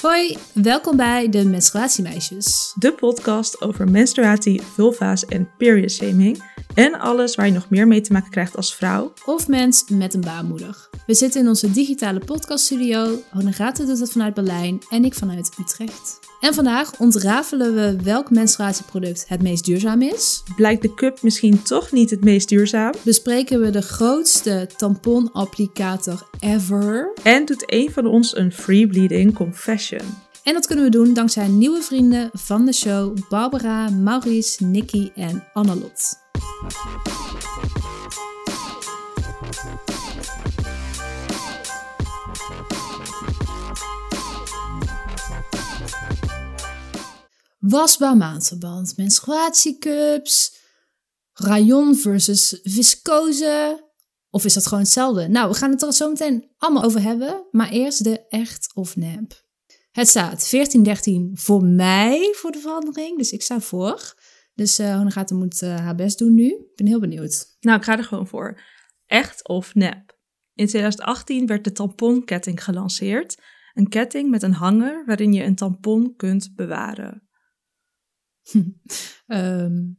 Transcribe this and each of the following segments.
Hoi, welkom bij de Menstruatiemeisjes. De podcast over menstruatie, vulva's en period shaming. En alles waar je nog meer mee te maken krijgt als vrouw. Of mens met een baarmoeder. We zitten in onze digitale podcaststudio. Honorata doet het vanuit Berlijn en ik vanuit Utrecht. En vandaag ontrafelen we welk menstruatieproduct het meest duurzaam is. Blijkt de cup misschien toch niet het meest duurzaam? Bespreken we de grootste tamponapplicator ever. En doet een van ons een free bleeding confession. En dat kunnen we doen dankzij nieuwe vrienden van de show: Barbara, Maurice, Nicky en Annelot. Wasbaar maandverband, menstruatiecups, rayon versus viscose. Of is dat gewoon hetzelfde? Nou, we gaan het er zo meteen allemaal over hebben. Maar eerst de echt of nep. Het staat 14-13 voor mij voor de verandering. Dus ik sta voor. Dus uh, moet uh, haar best doen nu. Ik ben heel benieuwd. Nou, ik ga er gewoon voor. Echt of nep? In 2018 werd de tamponketting gelanceerd. Een ketting met een hanger waarin je een tampon kunt bewaren. um,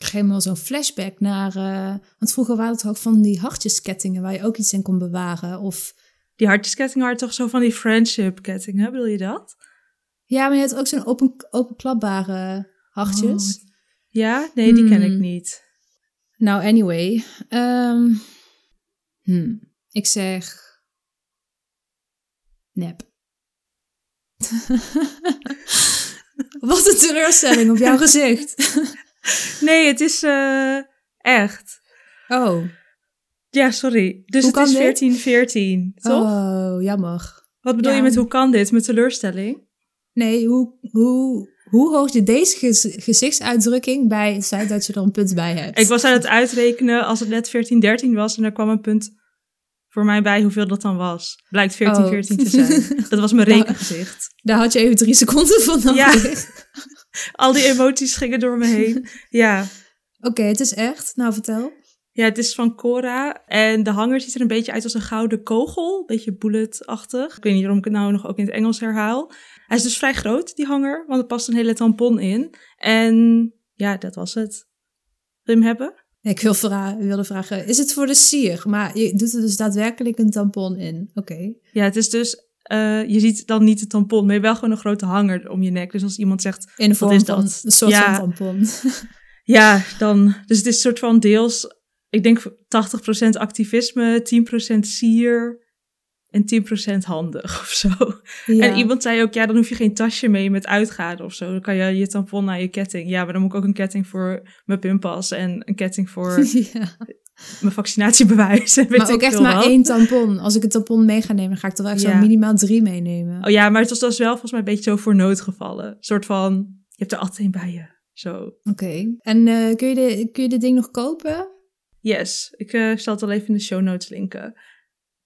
ik geef me wel zo'n flashback naar... Uh, want vroeger waren het ook van die hartjeskettingen... waar je ook iets in kon bewaren. Of... Die hartjeskettingen waren toch zo van die friendship kettingen, bedoel je dat? Ja, maar je had ook zo'n open, openklapbare hartjes. Oh. Ja? Nee, die ken ik Hmm. niet. Nou, anyway. ehm, hmm, ik zeg... Nep. Wat een teleurstelling op jouw gezicht. Nee, het is eh, echt. Oh, Ja, sorry. Dus Hoe het is kan dit? 1414, toch? oh jammer. Wat bedoel Ja. je met hoe kan dit? Met teleurstelling? Nee, hoe, hoe, hoe hoog je deze gez- gezichtsuitdrukking bij het feit dat je er een punt bij hebt? Ik was aan het uitrekenen als het net 1413 was en er kwam een punt voor mij bij hoeveel dat dan was. Blijkt 1414 Oh. te zijn. Dat was mijn Nou. rekengezicht. Daar had je even drie seconden van. Ja. Al die emoties gingen door me heen. Ja. Oké, het is echt. Nou, vertel. Ja, het is van Cora. En de hanger ziet er een beetje uit als een gouden kogel. Een beetje bullet-achtig. Ik weet niet waarom ik het nou nog ook in het Engels herhaal. Hij is dus vrij groot, die hanger. Want er past een hele tampon in. En ja, dat was het. Wil je hem hebben? Ik wil vra- wilde vragen, is het voor de sier? Maar je doet er dus daadwerkelijk een tampon in. Oké. Ja, het is dus... eh, je ziet dan niet de tampon, maar je wel gewoon een grote hanger om je nek. Dus als iemand zegt, In de vorm is van dat? een soort Ja. van tampon. ja, dan... Dus het is een soort van deels... Ik denk 80% activisme, 10% sier en 10% handig of zo. Ja. En iemand zei ook, ja, dan hoef je geen tasje mee met uitgaan of zo. Dan kan je je tampon naar je ketting. Ja, maar dan moet ik ook een ketting voor mijn pinpas en een ketting voor ja. mijn vaccinatiebewijs. Weet Maar ook echt maar wat. één tampon. Als ik een tampon mee ga nemen, ga ik er wel echt zo minimaal drie meenemen. Oh ja, maar het was dus wel volgens mij een beetje zo voor noodgevallen. Een soort van, je hebt er altijd een bij je. Zo. Oké. En eh, kun, je de, kun je dit ding nog kopen? Yes, ik eh, zal het wel even in de show notes linken.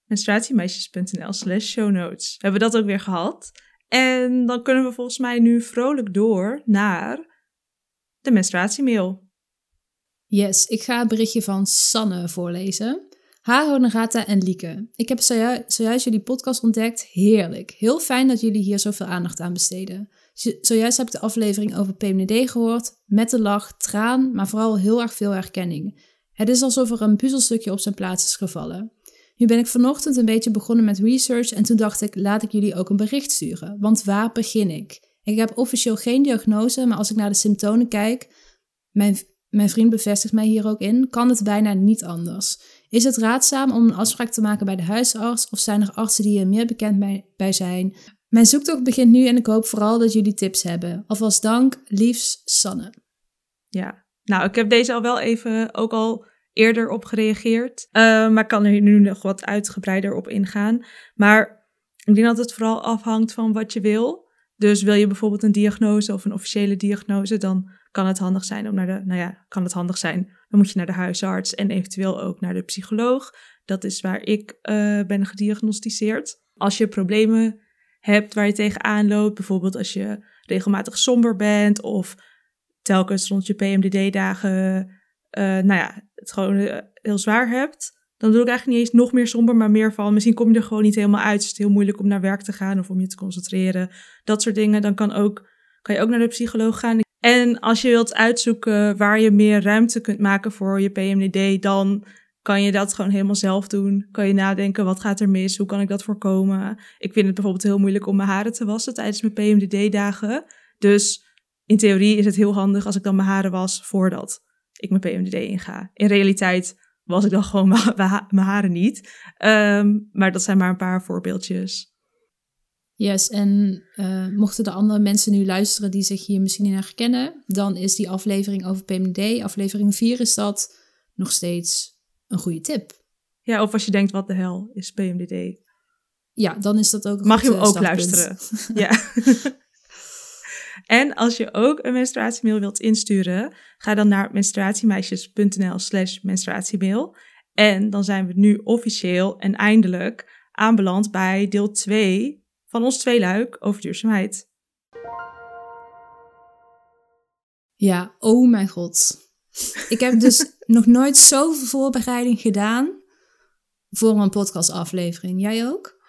menstruatiemeisjes.nl slash show notes. We hebben dat ook weer gehad. En dan kunnen we volgens mij nu vrolijk door naar de menstruatiemail. Yes, ik ga het berichtje van Sanne voorlezen. Ha, Honorata en Lieke. Ik heb zoju- zojuist jullie podcast ontdekt. Heerlijk. Heel fijn dat jullie hier zoveel aandacht aan besteden. Zo- Zojuist heb ik de aflevering over PMDD gehoord. Met de lach, traan, maar vooral heel erg veel herkenning. Het is alsof er een puzzelstukje op zijn plaats is gevallen. Nu ben ik vanochtend een beetje begonnen met research en toen dacht ik, laat ik jullie ook een bericht sturen. Want waar begin ik? Ik heb officieel geen diagnose, maar als ik naar de symptomen kijk, mijn, mijn vriend bevestigt mij hier ook in, kan het bijna niet anders. Is het raadzaam om een afspraak te maken bij de huisarts of zijn er artsen die er meer bekend bij, zijn? Mijn zoektocht begint nu en ik hoop vooral dat jullie tips hebben. Alvast dank, liefs Sanne. Ja, nou, ik heb deze al wel even ook al eerder op gereageerd. Eh, maar ik kan er nu nog wat uitgebreider op ingaan. Maar ik denk dat het vooral afhangt van wat je wil. Dus wil je bijvoorbeeld een diagnose of een officiële diagnose, dan kan het handig zijn om naar de, nou ja, kan het handig zijn. Dan moet je naar de huisarts en eventueel ook naar de psycholoog. Dat is waar ik eh, ben gediagnosticeerd. Als je problemen hebt waar je tegenaan loopt, bijvoorbeeld als je regelmatig somber bent of telkens rond je PMDD-dagen, eh, nou ja, het gewoon eh, heel zwaar hebt, Dan bedoel ik eigenlijk niet eens nog meer somber, maar meer van misschien kom je er gewoon niet helemaal uit. Is het heel moeilijk om naar werk te gaan of om je te concentreren. Dat soort dingen. Dan kan, ook, kan je ook naar de psycholoog gaan. En als je wilt uitzoeken waar je meer ruimte kunt maken voor je PMDD, dan kan je dat gewoon helemaal zelf doen. Kan je nadenken, wat gaat er mis? Hoe kan ik dat voorkomen? Ik vind het bijvoorbeeld heel moeilijk om mijn haren te wassen tijdens mijn PMDD-dagen. Dus in theorie is het heel handig als ik dan mijn haren was voordat ik mijn PMDD inga. In realiteit was ik dan gewoon mijn haren niet. Ehm, maar dat zijn maar een paar voorbeeldjes. Yes, en uh, mochten de andere mensen nu luisteren die zich hier misschien in herkennen, dan is die aflevering over PMD, aflevering 4, is dat nog steeds een goede tip. Ja, of als je denkt, wat de hel is PMDD? Ja, dan is dat ook een Mag je hem ook luisteren. ja. En als je ook een menstruatiemail wilt insturen, ga dan naar menstruatiemeisjes.nl slash menstruatiemail. En dan zijn we nu officieel en eindelijk aanbeland bij deel 2 van ons tweeluik over duurzaamheid. Ja, oh mijn god. Ik heb dus nog nooit zoveel voorbereiding gedaan voor een podcastaflevering. Jij ook?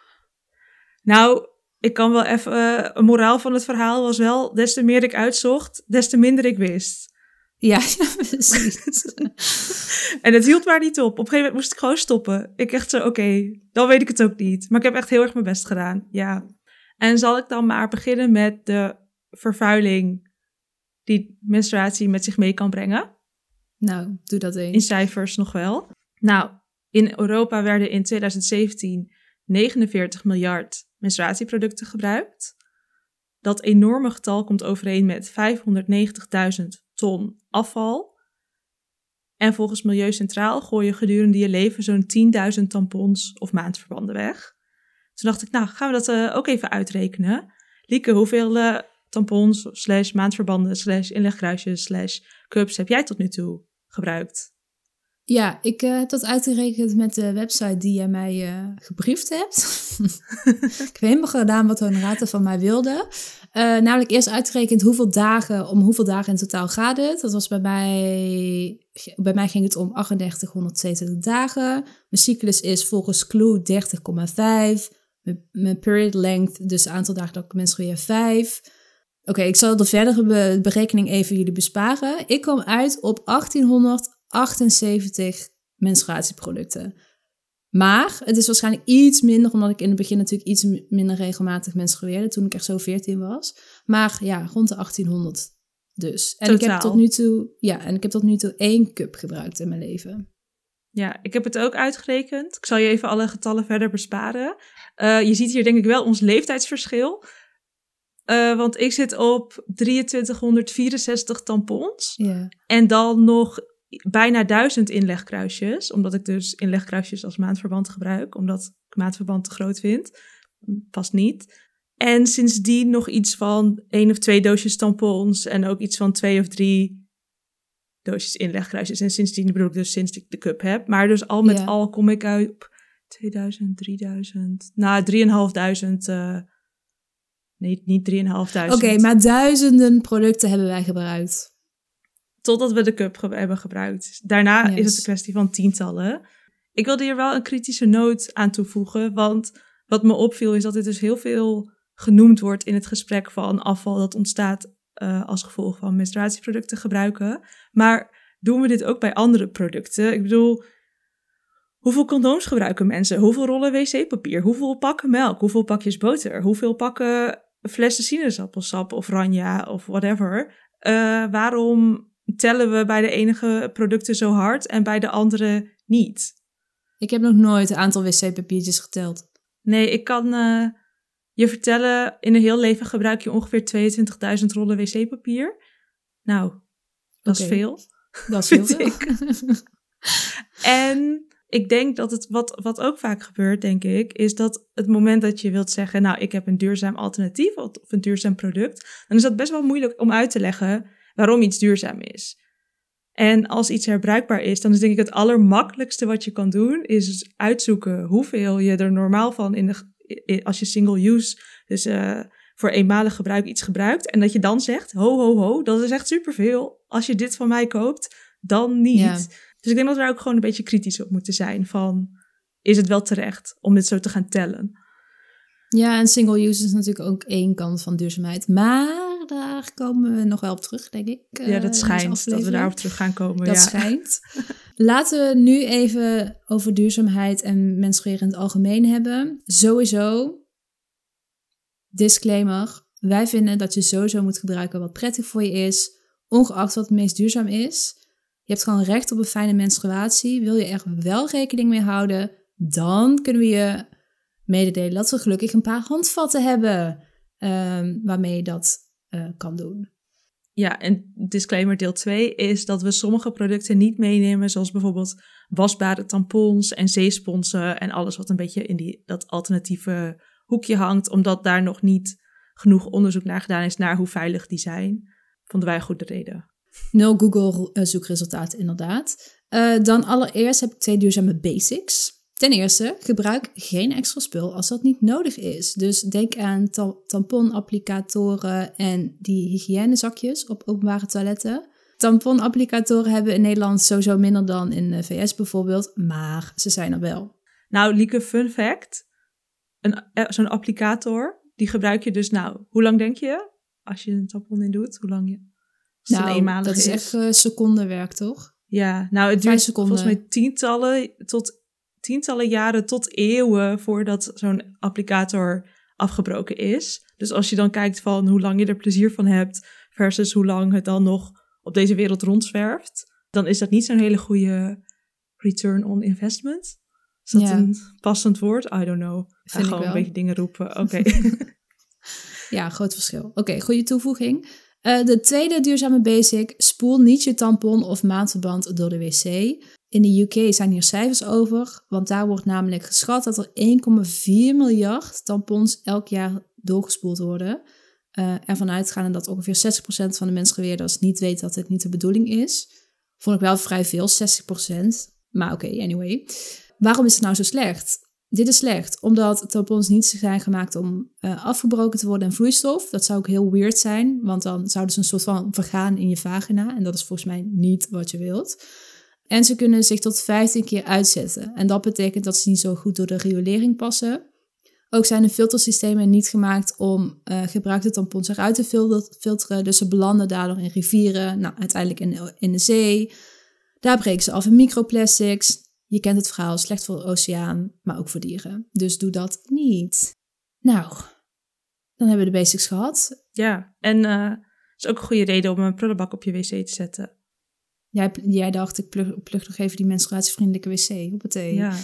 Nou, ik kan wel even. Uh, een moraal van het verhaal was wel: des te meer ik uitzocht, des te minder ik wist. Ja, precies. en het hield maar niet op. Op een gegeven moment moest ik gewoon stoppen. Ik echt zo: oké, dan weet ik het ook niet. Maar ik heb echt heel erg mijn best gedaan. Ja. En zal ik dan maar beginnen met de vervuiling die menstruatie met zich mee kan brengen? Nou, doe dat eens. In cijfers nog wel. Nou, in Europa werden in 2017 49 miljard menstruatieproducten gebruikt. Dat enorme getal komt overeen met 590.000 ton afval. En volgens Milieu Centraal gooi je gedurende je leven zo'n 10.000 tampons of maandverbanden weg. Toen dacht ik, nou, gaan we dat uh, ook even uitrekenen. Lieke, hoeveel uh, tampons, slash maandverbanden, slash inlegkruisjes, slash cups heb jij tot nu toe gebruikt? Ja, ik uh, heb dat uitgerekend met de website die jij mij uh, gebriefd hebt. ik heb helemaal gedaan wat Honorata van mij wilde. Uh, namelijk eerst uitgerekend hoeveel dagen, om hoeveel dagen in totaal gaat het. Dat was bij mij, bij mij ging het om 3822 dagen. Mijn cyclus is volgens Clue 30,5. Mijn period length, dus het aantal dagen dat ik menstrueer, 5. Oké, ik zal de verdere berekening even jullie besparen. Ik kwam uit op 1878 menstruatieproducten. Maar het is waarschijnlijk iets minder, omdat ik in het begin natuurlijk iets minder regelmatig menstrueerde, toen ik echt zo 14 was. Maar ja, rond de 1800 dus. En ik heb tot nu toe, ja, en ik heb tot nu toe één cup gebruikt in mijn leven. Ja, ik heb het ook uitgerekend. Ik zal je even alle getallen verder besparen. Uh, je ziet hier denk ik wel ons leeftijdsverschil. Uh, want ik zit op 2364 tampons. Ja. En dan nog bijna 1000 inlegkruisjes. Omdat ik dus inlegkruisjes als maandverband gebruik. Omdat ik maandverband te groot vind. Past niet. En sindsdien nog iets van één of twee doosjes tampons. En ook iets van twee of drie doosjes inlegkruisjes. En sindsdien bedoel ik dus sinds ik de cup heb. Maar dus al met al kom ik uit op 2000, 3000, nou 3500. Uh, nee, niet 3500. Oké, maar duizenden producten hebben wij gebruikt. Totdat we de cup hebben gebruikt. Daarna is het een kwestie van tientallen. Ik wilde hier wel een kritische noot aan toevoegen, want wat me opviel is dat dit dus heel veel genoemd wordt in het gesprek van afval dat ontstaat uh, als gevolg van menstruatieproducten gebruiken. Maar doen we dit ook bij andere producten? Ik bedoel, hoeveel condooms gebruiken mensen? Hoeveel rollen wc-papier? Hoeveel pakken melk? Hoeveel pakjes boter? Hoeveel pakken flessen sinaasappelsap of ranja of whatever? Uh, waarom tellen we bij de enige producten zo hard en bij de andere niet? Ik heb nog nooit het aantal wc-papiertjes geteld. Nee, ik kan. Uh, je vertellen, in een heel leven gebruik je ongeveer 22.000 rollen wc-papier. Nou, dat is veel. Dat is veel. Ik. en ik denk dat het, wat, wat ook vaak gebeurt, denk ik, is dat het moment dat je wilt zeggen, nou, ik heb een duurzaam alternatief of een duurzaam product, dan is dat best wel moeilijk om uit te leggen waarom iets duurzaam is. En als iets herbruikbaar is, dan is denk ik het allermakkelijkste wat je kan doen, is uitzoeken hoeveel je er normaal van in de, als je single use, dus uh, voor eenmalig gebruik iets gebruikt. En dat je dan zegt, ho, ho, ho, dat is echt superveel. Als je dit van mij koopt, dan niet. Dus ik denk dat we daar ook gewoon een beetje kritisch op moeten zijn van, is het wel terecht om dit zo te gaan tellen? Ja, en single use is natuurlijk ook één kant van duurzaamheid. Maar daar komen we nog wel op terug, denk ik. ja, eh, dat deze schijnt dat we daarop terug gaan komen. Dat ja. schijnt. Laten we nu even over duurzaamheid en menstrueren in het algemeen hebben. Sowieso, disclaimer, wij vinden dat je sowieso moet gebruiken wat prettig voor je is, ongeacht wat het meest duurzaam is. Je hebt gewoon recht op een fijne menstruatie. Wil je er wel rekening mee houden, dan kunnen we je mededelen dat we gelukkig een paar handvatten hebben ehm, waarmee je dat eh, kan doen. Ja, en disclaimer deel 2 is dat we sommige producten niet meenemen, zoals bijvoorbeeld wasbare tampons en zeesponsen en alles wat een beetje in die, dat alternatieve hoekje hangt, omdat daar nog niet genoeg onderzoek naar gedaan is naar hoe veilig die zijn. Vonden wij een goede reden. Nul Google eh, zoekresultaten, inderdaad. Eh, dan allereerst heb ik twee duurzame basics. Ten eerste, gebruik geen extra spul als dat niet nodig is. Dus denk aan ta- tamponapplicatoren en die hygiënezakjes op openbare toiletten. Tamponapplicatoren hebben in Nederland sowieso minder dan in de VS bijvoorbeeld, maar ze zijn er wel. Nou, Lieke, fun fact. Een, eh, zo'n applicator, die gebruik je dus, nou, hoe lang denk je als je een tampon in doet? Hoe lang je? Als een Nou, eenmalige dat is echt eh, secondenwerk, toch? Ja, nou, het duurt volgens mij tientallen tot tientallen jaren tot eeuwen voordat zo'n applicator afgebroken is. Dus als je dan kijkt van hoe lang je er plezier van hebt versus hoe lang het dan nog op deze wereld rondzwerft, dan is dat niet zo'n hele goede return on investment. Is dat Ja. een passend woord? I don't know. Ik ga gewoon een beetje dingen roepen. Oké. Ja, groot verschil. Oké, goede toevoeging. Eh, de tweede duurzame basic: spoel niet je tampon of maandverband door de wc. In de UK zijn hier cijfers over, want daar wordt namelijk geschat dat er 1,4 miljard tampons elk jaar doorgespoeld worden. Eh ervan uitgaande dat ongeveer 60% van de menstrueerders niet weet dat dit niet de bedoeling is. Vond ik wel vrij veel, 60%. Maar oké, anyway. Waarom is het nou zo slecht? Dit is slecht, omdat tampons niet zijn gemaakt om eh, afgebroken te worden in vloeistof. Dat zou ook heel weird zijn, want dan zouden ze een soort van vergaan in je vagina. En dat is volgens mij niet wat je wilt. En ze kunnen zich tot 15 keer uitzetten. En dat betekent dat ze niet zo goed door de riolering passen. Ook zijn de filtersystemen niet gemaakt om eh, gebruikte tampons eruit te fil- filteren. Dus ze belanden daardoor in rivieren, nou, uiteindelijk in de, in de zee. Daar breken ze af in microplastics. Je kent het verhaal, slecht voor de oceaan, maar ook voor dieren. Dus doe dat niet. Nou, dan hebben we de basics gehad. ja, en eh is ook een goede reden om een prullenbak op je wc te zetten. Jij, jij dacht, ik plug, plug nog even die menstruatievriendelijke wc op het thee. Ja.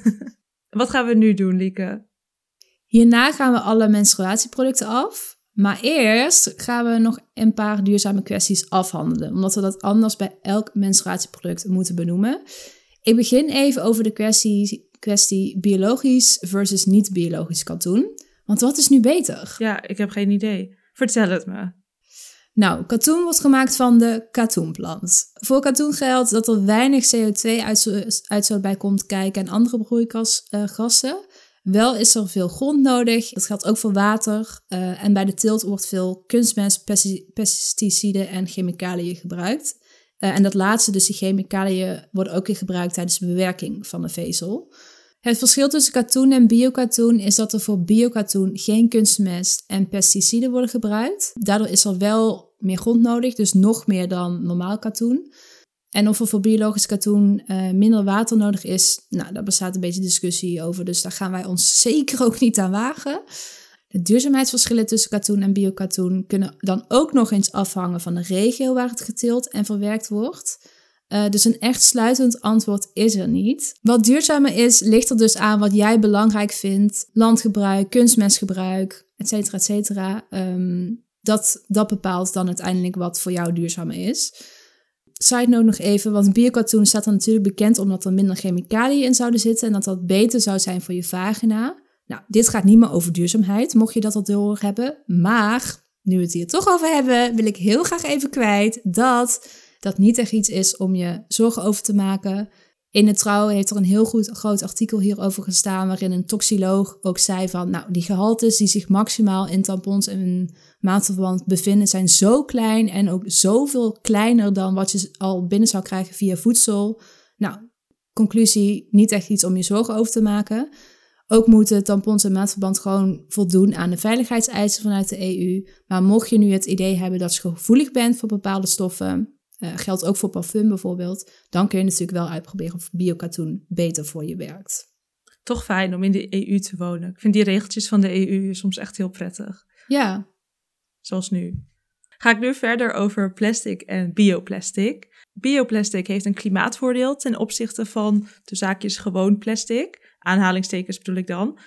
Wat gaan we nu doen, Lieke? Hierna gaan we alle menstruatieproducten af. Maar eerst gaan we nog een paar duurzame kwesties afhandelen. Omdat we dat anders bij elk menstruatieproduct moeten benoemen. Ik begin even over de kwestie, kwestie biologisch versus niet-biologisch katoen. Want wat is nu beter? Ja, ik heb geen idee. Vertel het me. Nou, katoen wordt gemaakt van de katoenplant. Voor katoen geldt dat er weinig CO2-uitstoot bij komt kijken en andere broeikasgassen. Wel is er veel grond nodig. Dat geldt ook voor water. Eh, en bij de teelt wordt veel kunstmest, pesti- pesticiden en chemicaliën gebruikt. Eh, en dat laatste, dus die chemicaliën, worden ook weer gebruikt tijdens de bewerking van de vezel. Het verschil tussen katoen en biokatoen is dat er voor biokatoen geen kunstmest en pesticiden worden gebruikt. Daardoor is er wel meer grond nodig, dus nog meer dan normaal katoen. En of er voor biologisch katoen eh, minder water nodig is, nou, daar bestaat een beetje discussie over. Dus daar gaan wij ons zeker ook niet aan wagen. De duurzaamheidsverschillen tussen katoen en biokatoen kunnen dan ook nog eens afhangen van de regio waar het geteeld en verwerkt wordt. Uh, dus een echt sluitend antwoord is er niet. Wat duurzamer is, ligt er dus aan wat jij belangrijk vindt. Landgebruik, kunstmestgebruik, et cetera, et cetera. Um, dat, dat bepaalt dan uiteindelijk wat voor jou duurzamer is. Side note nog even, want biokatoen staat er natuurlijk bekend omdat er minder chemicaliën in zouden zitten en dat dat beter zou zijn voor je vagina. Nou, dit gaat niet meer over duurzaamheid, mocht je dat al door hebben. Maar, nu we het hier toch over hebben, wil ik heel graag even kwijt dat dat niet echt iets is om je zorgen over te maken. In de trouw heeft er een heel goed groot artikel hierover gestaan, waarin een toxoloog ook zei van, nou, die gehaltes die zich maximaal in tampons en maandverband bevinden, zijn zo klein en ook zoveel kleiner dan wat je al binnen zou krijgen via voedsel. Nou, conclusie, niet echt iets om je zorgen over te maken. Ook moeten tampons en maandverband gewoon voldoen aan de veiligheidseisen vanuit de EU. Maar mocht je nu het idee hebben dat je gevoelig bent voor bepaalde stoffen, uh, geldt ook voor parfum bijvoorbeeld, dan kun je natuurlijk wel uitproberen of biokatoen beter voor je werkt. Toch fijn om in de EU te wonen. Ik vind die regeltjes van de EU soms echt heel prettig. Ja. Zoals nu. Ga ik nu verder over plastic en bioplastic. Bioplastic heeft een klimaatvoordeel ten opzichte van de zaakjes gewoon plastic. Aanhalingstekens bedoel ik dan. Uh,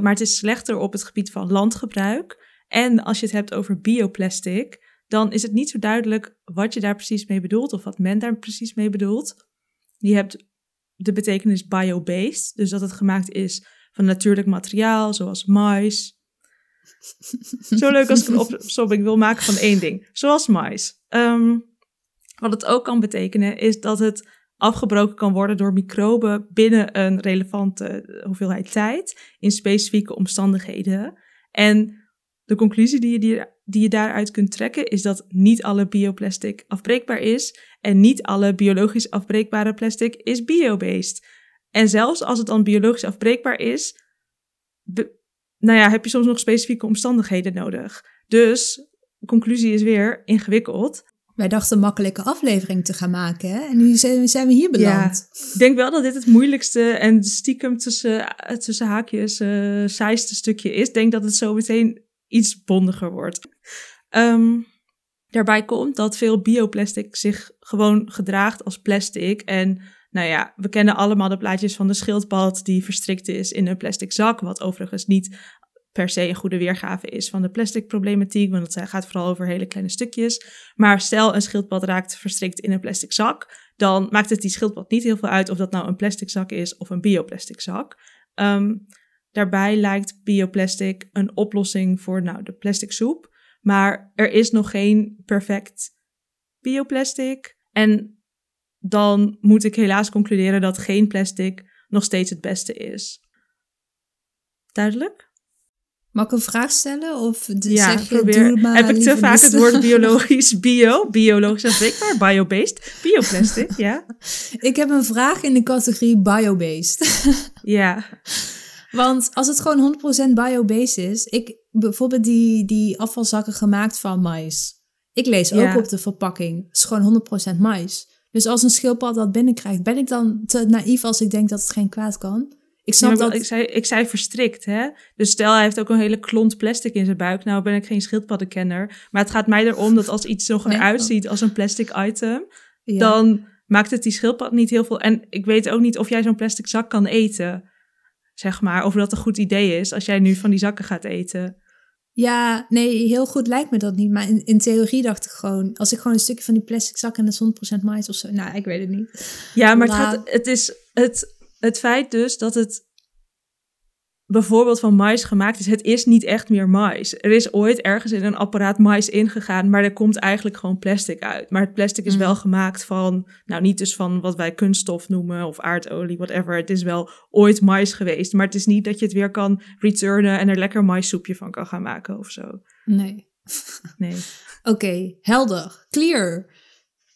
maar het is slechter op het gebied van landgebruik. En als je het hebt over bioplastic, dan is het niet zo duidelijk wat je daar precies mee bedoelt of wat men daar precies mee bedoelt. Je hebt de betekenis bio-based, dus dat het gemaakt is van natuurlijk materiaal, zoals mais. Zo leuk als ik een opzomming wil maken van één ding, zoals mais. Ehm, wat het ook kan betekenen is dat het afgebroken kan worden door microben binnen een relevante hoeveelheid tijd in specifieke omstandigheden. En de conclusie die je, die je daaruit kunt trekken is dat niet alle bioplastic afbreekbaar is en niet alle biologisch afbreekbare plastic is biobased. En zelfs als het dan biologisch afbreekbaar is, nou ja, heb je soms nog specifieke omstandigheden nodig. Dus, conclusie is weer ingewikkeld. Wij dachten een makkelijke aflevering te gaan maken, hè? En nu zijn we hier beland. Ja, ik denk wel dat dit het moeilijkste en stiekem tussen, tussen haakjes uh, saaiste stukje is. Ik denk dat het zo meteen iets bondiger wordt. Ehm, daarbij komt dat veel bioplastic zich gewoon gedraagt als plastic. En nou ja, we kennen allemaal de plaatjes van de schildpad die verstrikt is in een plastic zak. Wat overigens niet per se een goede weergave is van de plastic problematiek, want het gaat vooral over hele kleine stukjes. Maar stel een schildpad raakt verstrikt in een plastic zak, dan maakt het die schildpad niet heel veel uit of dat nou een plastic zak is of een bioplastic zak. Ehm, daarbij lijkt bioplastic een oplossing voor nou, de plastic soep. Maar er is nog geen perfect bioplastic. En dan moet ik helaas concluderen dat geen plastic nog steeds het beste is. Duidelijk? Mag ik een vraag stellen? Of ja, zeg je, probeer. Maar, Heb ik te vaak het woord biologisch, bio, biologisch afbreekbaar, biobased, bioplastic, ja? Ik heb een vraag in de categorie biobased. ja. Want als het gewoon 100% biobased is, ik bijvoorbeeld die, die afvalzakken gemaakt van mais. Ik lees ook op de verpakking, het is gewoon 100% mais. Dus als een schildpad dat binnenkrijgt, ben ik dan te naïef als ik denk dat het geen kwaad kan? Ik snap dat... Ik zei, ik zei verstrikt, hè? Dus stel, hij heeft ook een hele klont plastic in zijn buik. Nou ben ik geen schildpaddenkenner. Maar het gaat mij erom dat als iets nog eruit ziet als een plastic item... dan maakt het die schildpad niet heel veel... En ik weet ook niet of jij zo'n plastic zak kan eten zeg maar. Of dat een goed idee is als jij nu van die zakken gaat eten. Ja, nee, heel goed lijkt me dat niet. Maar in, in theorie dacht ik gewoon, als ik gewoon een stukje van die plastic zak en de 100% mais of zo. Nou, ik weet het niet. Ja, maar, Het, gaat, het is het, het feit dus dat het bijvoorbeeld van mais gemaakt is. Het is niet echt meer mais. Er is ooit ergens in een apparaat mais ingegaan, maar er komt eigenlijk gewoon plastic uit. Maar het plastic is mm. wel gemaakt van, nou niet dus van wat wij kunststof noemen of aardolie, whatever. Het is wel ooit mais geweest, maar het is niet dat je het weer kan returnen en er lekker maissoepje van kan gaan maken of zo. Nee. Nee. Oké, helder, clear.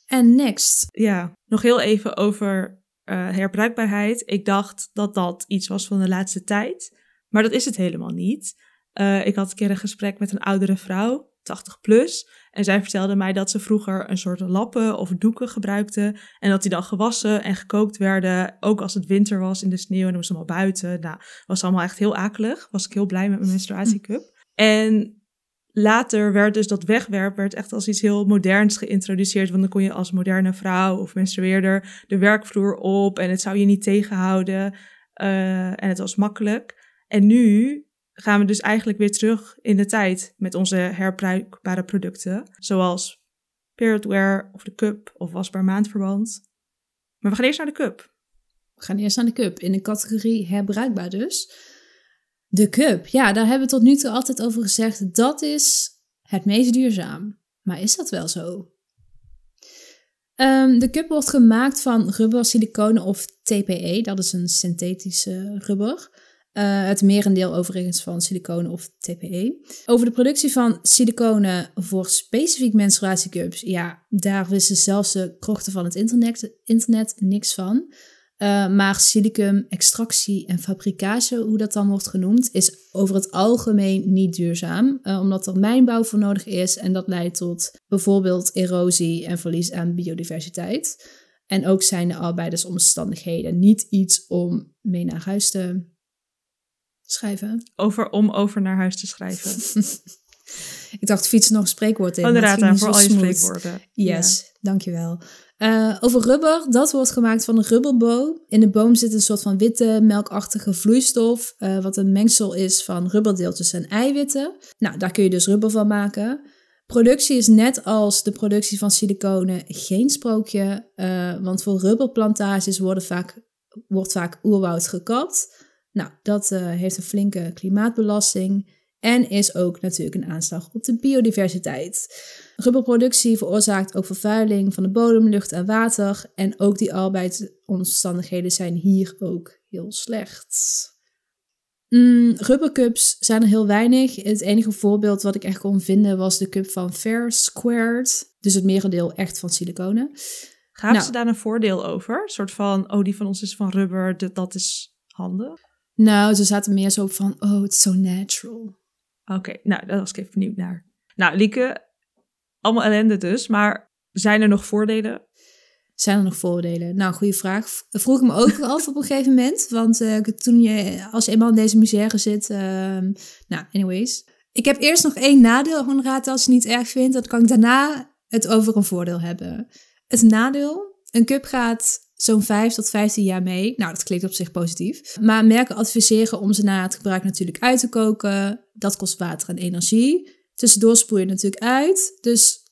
En next. Ja, nog heel even over uh, herbruikbaarheid. Ik dacht dat dat iets was van de laatste tijd. Maar dat is het helemaal niet. Uh, ik had een keer een gesprek met een oudere vrouw, 80 plus. En zij vertelde mij dat ze vroeger een soort lappen of doeken gebruikte. En dat die dan gewassen en gekookt werden. Ook als het winter was in de sneeuw en dan moest allemaal buiten. Nou, was allemaal echt heel akelig. Was ik heel blij met mijn menstruatiecup. En later werd dus dat wegwerp werd echt als iets heel moderns geïntroduceerd. Want dan kon je als moderne vrouw of menstrueerder de werkvloer op. En het zou je niet tegenhouden. Uh, en het was makkelijk. En nu gaan we dus eigenlijk weer terug in de tijd met onze herbruikbare producten, zoals periodwear of de cup of wasbaar maandverband. Maar we gaan eerst naar de cup. We gaan eerst naar de cup, in de categorie herbruikbaar dus. De cup, ja, daar hebben we tot nu toe altijd over gezegd, dat is het meest duurzaam. Maar is dat wel zo? Ehm, de cup wordt gemaakt van rubber, siliconen of TPE. Dat is een synthetische rubber. Uh, het merendeel overigens van siliconen of TPE. Over de productie van siliconen voor specifiek menstruatiecups, ja, daar wisten zelfs de krochten van het internet, internet niks van. Uh, maar silicum, extractie en fabricage, hoe dat dan wordt genoemd, is over het algemeen niet duurzaam, uh, omdat er mijnbouw voor nodig is en dat leidt tot bijvoorbeeld erosie en verlies aan biodiversiteit. En ook zijn de arbeidersomstandigheden niet iets om mee naar huis te schrijven. Over om over naar huis te schrijven. Ik dacht fietsen nog een spreekwoord in. Oh, inderdaad, voor al je spreekwoorden. Yes, ja. dankjewel. Uh, over rubber, dat wordt gemaakt van een rubberboom. In de boom zit een soort van witte, melkachtige vloeistof, uh, wat een mengsel is van rubberdeeltjes en eiwitten. Nou, daar kun je dus rubber van maken. Productie is net als de productie van siliconen geen sprookje, uh, want voor rubberplantages worden vaak, wordt vaak oerwoud gekapt. Nou, dat heeft een flinke klimaatbelasting en is ook natuurlijk een aanslag op de biodiversiteit. Rubberproductie veroorzaakt ook vervuiling van de bodem, lucht en water. En ook die arbeidsomstandigheden zijn hier ook heel slecht. Mm, rubbercups zijn er heel weinig. Het enige voorbeeld wat ik echt kon vinden was de cup van Fair Squared. Dus het merendeel echt van siliconen. Gaven nou, ze daar een voordeel over? Een soort van, oh die van ons is van rubber, dat is handig? Nou, ze zaten meer zo van, oh it's so natural. Oké, nou daar was ik even benieuwd naar. Nou Lieke, allemaal ellende dus, maar zijn er nog voordelen? Zijn er nog voordelen? Nou, goede vraag. Vroeg ik me ook af op een gegeven moment. Want uh, toen je, als eenmaal in deze misère zit. Uh, nou, anyways. Ik heb eerst nog één nadeel, Honorata, als je het niet erg vindt. Dan kan ik daarna het over een voordeel hebben. Het nadeel, een cup gaat zo'n 5 tot 15 jaar mee. Nou, dat klinkt op zich positief. Maar merken adviseren om ze na het gebruik natuurlijk uit te koken. Dat kost water en energie. Tussendoor spoel je natuurlijk uit. Dus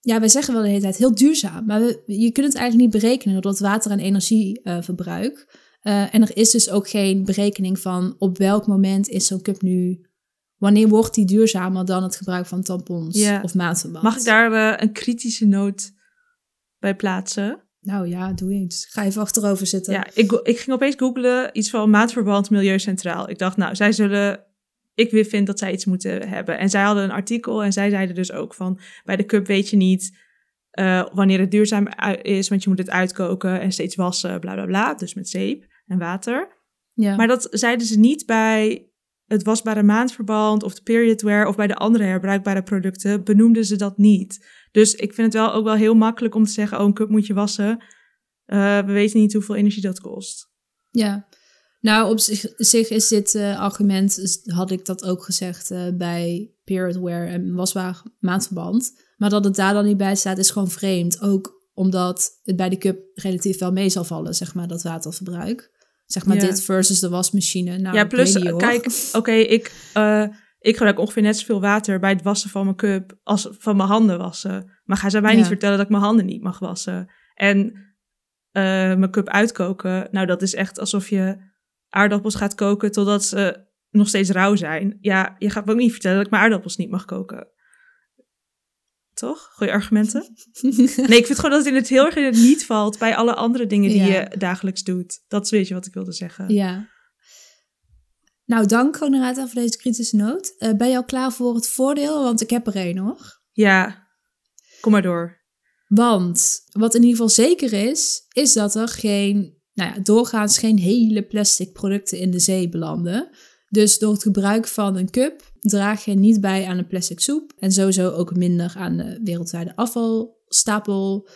ja, wij zeggen wel de hele tijd heel duurzaam. Maar we, je kunt het eigenlijk niet berekenen door het water- en energieverbruik. Uh, en er is dus ook geen berekening van op welk moment is zo'n cup nu... Wanneer wordt die duurzamer dan het gebruik van tampons of maandverband? Mag ik daar uh, een kritische noot bij plaatsen? Nou ja, doe eens. Ga even achterover zitten. Ja, ik, ik ging opeens googlen iets van maatverband milieucentraal. Ik dacht, nou, zij zullen ik weer vind dat zij iets moeten hebben. En zij hadden een artikel en zij zeiden dus ook van bij de cup weet je niet uh, wanneer het duurzaam is, want je moet het uitkoken en steeds wassen, bla bla bla. Dus met zeep en water. Ja. Maar dat zeiden ze niet bij het wasbare maandverband of de period wear of bij de andere herbruikbare producten benoemden ze dat niet. Dus ik vind het wel ook wel heel makkelijk om te zeggen, oh een cup moet je wassen. Uh, we weten niet hoeveel energie dat kost. Ja, nou, op zich, zich is dit uh, argument, had ik dat ook gezegd uh, bij period wear en wasbaar maandverband. Maar dat het daar dan niet bij staat, is gewoon vreemd. Ook omdat het bij de cup relatief wel mee zal vallen, zeg maar, dat waterverbruik. Zeg maar dit versus de wasmachine. Nou, ja, plus, kijk, oké, ik, ik gebruik ongeveer net zoveel water bij het wassen van mijn cup als van mijn handen wassen. Maar ga ze mij ja. niet vertellen dat ik mijn handen niet mag wassen. En mijn cup uitkoken, nou, dat is echt alsof je aardappels gaat koken totdat ze nog steeds rauw zijn. Ja, je gaat me ook niet vertellen dat ik mijn aardappels niet mag koken. Toch? Goeie argumenten? Nee, ik vind gewoon dat het in het heel erg in het niet valt bij alle andere dingen die je dagelijks doet. Dat is weet je wat ik wilde zeggen. Ja. Nou, dank Conrad voor deze kritische noot. Uh, ben je al klaar voor het voordeel? Want ik heb er één hoor. Ja, kom maar door. Want wat in ieder geval zeker is, is dat er geen nou ja, doorgaans geen hele plastic producten in de zee belanden. Dus door het gebruik van een cup draag je niet bij aan een plastic soep en sowieso ook minder aan de wereldwijde afvalstapel.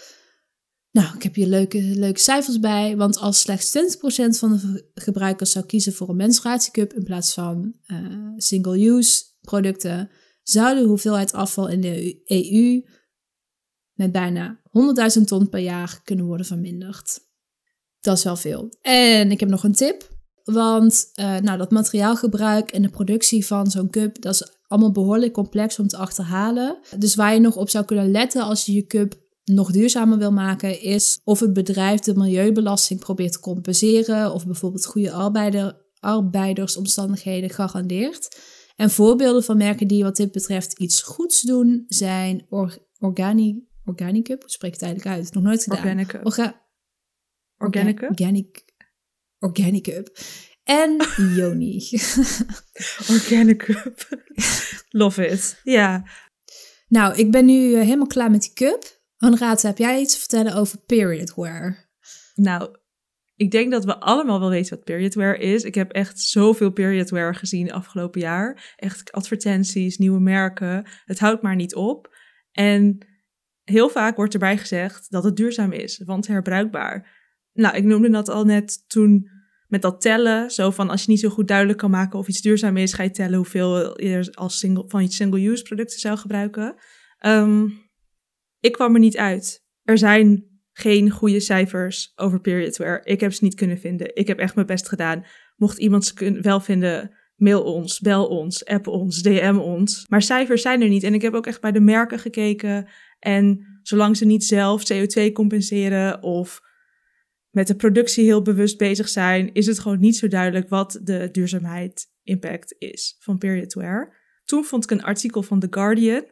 Nou, ik heb hier leuke, leuke cijfers bij, want als slechts 20% van de gebruikers zou kiezen voor een menstruatiecup in plaats van uh, single-use producten, zou de hoeveelheid afval in de EU met bijna 100.000 ton per jaar kunnen worden verminderd. Dat is wel veel. En ik heb nog een tip. Want uh, nou, dat materiaalgebruik en de productie van zo'n cup, dat is allemaal behoorlijk complex om te achterhalen. Dus waar je nog op zou kunnen letten als je je cup nog duurzamer wil maken, is of het bedrijf de milieubelasting probeert te compenseren of bijvoorbeeld goede arbeider, arbeidersomstandigheden garandeert. En voorbeelden van merken die wat dit betreft iets goeds doen zijn or, organi, Organic Cup, hoe spreek ik het eigenlijk uit? Nog nooit gedaan. Organic Cup. Orga- Organic? Organic, Organic Cup. En Yoni. Organic Cup. Love it. Ja. nou, ik ben nu eh, helemaal klaar met die cup. Honorata, heb jij iets te vertellen over period wear? Nou, ik denk dat we allemaal wel weten wat periodwear is. Ik heb echt zoveel periodwear gezien afgelopen jaar. Echt advertenties, nieuwe merken. Het houdt maar niet op. En heel vaak wordt erbij gezegd dat het duurzaam is, want herbruikbaar. Nou, ik noemde dat al net toen met dat tellen. Zo van als je niet zo goed duidelijk kan maken of iets duurzaam is, ga je tellen hoeveel je als single, van je single-use producten zou gebruiken. Ehm, ik kwam er niet uit. Er zijn geen goede cijfers over periodwear. Ik heb ze niet kunnen vinden. Ik heb echt mijn best gedaan. Mocht iemand ze wel vinden, mail ons, bel ons, app ons, DM ons. Maar cijfers zijn er niet. En ik heb ook echt bij de merken gekeken. En zolang ze niet zelf CO2 compenseren of met de productie heel bewust bezig zijn, is het gewoon niet zo duidelijk wat de duurzaamheid impact is van periodwear. Toen vond ik een artikel van The Guardian.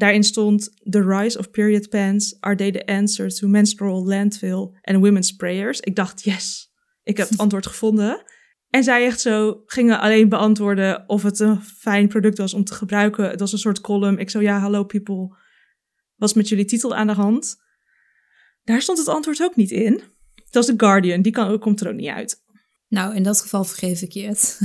Daarin stond: The rise of period pants are they the answer to menstrual landfill and women's sprayers? Ik dacht, yes, ik heb het antwoord gevonden. En zij echt zo gingen alleen beantwoorden of het een fijn product was om te gebruiken. Het was een soort column. Ik zo, ja, hallo people. Was met jullie titel aan de hand? Daar stond het antwoord ook niet in. Dat was The Guardian, die kan, komt er ook niet uit. Nou, in dat geval vergeef ik je het.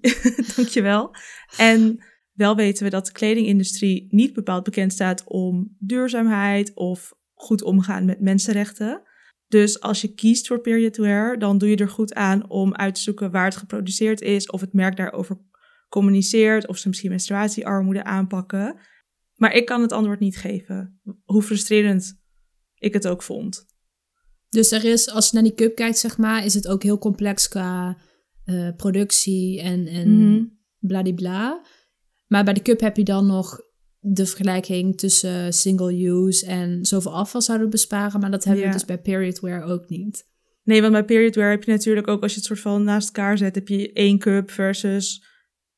Dankjewel. En wel weten we dat de kledingindustrie niet bepaald bekend staat om duurzaamheid of goed omgaan met mensenrechten. Dus als je kiest voor periodwear, dan doe je er goed aan om uit te zoeken waar het geproduceerd is, of het merk daarover communiceert, of ze misschien menstruatiearmoede aanpakken. Maar ik kan het antwoord niet geven, hoe frustrerend ik het ook vond. Dus er is, als je naar die cup kijkt, zeg maar, is het ook heel complex qua eh, productie en, en Mhm. bladibla. Maar bij de cup heb je dan nog de vergelijking tussen single use en zoveel afval zouden we besparen. Maar dat hebben Ja. we dus bij period wear ook niet. Nee, want bij periodwear heb je natuurlijk ook, als je het soort van naast elkaar zet, heb je één cup versus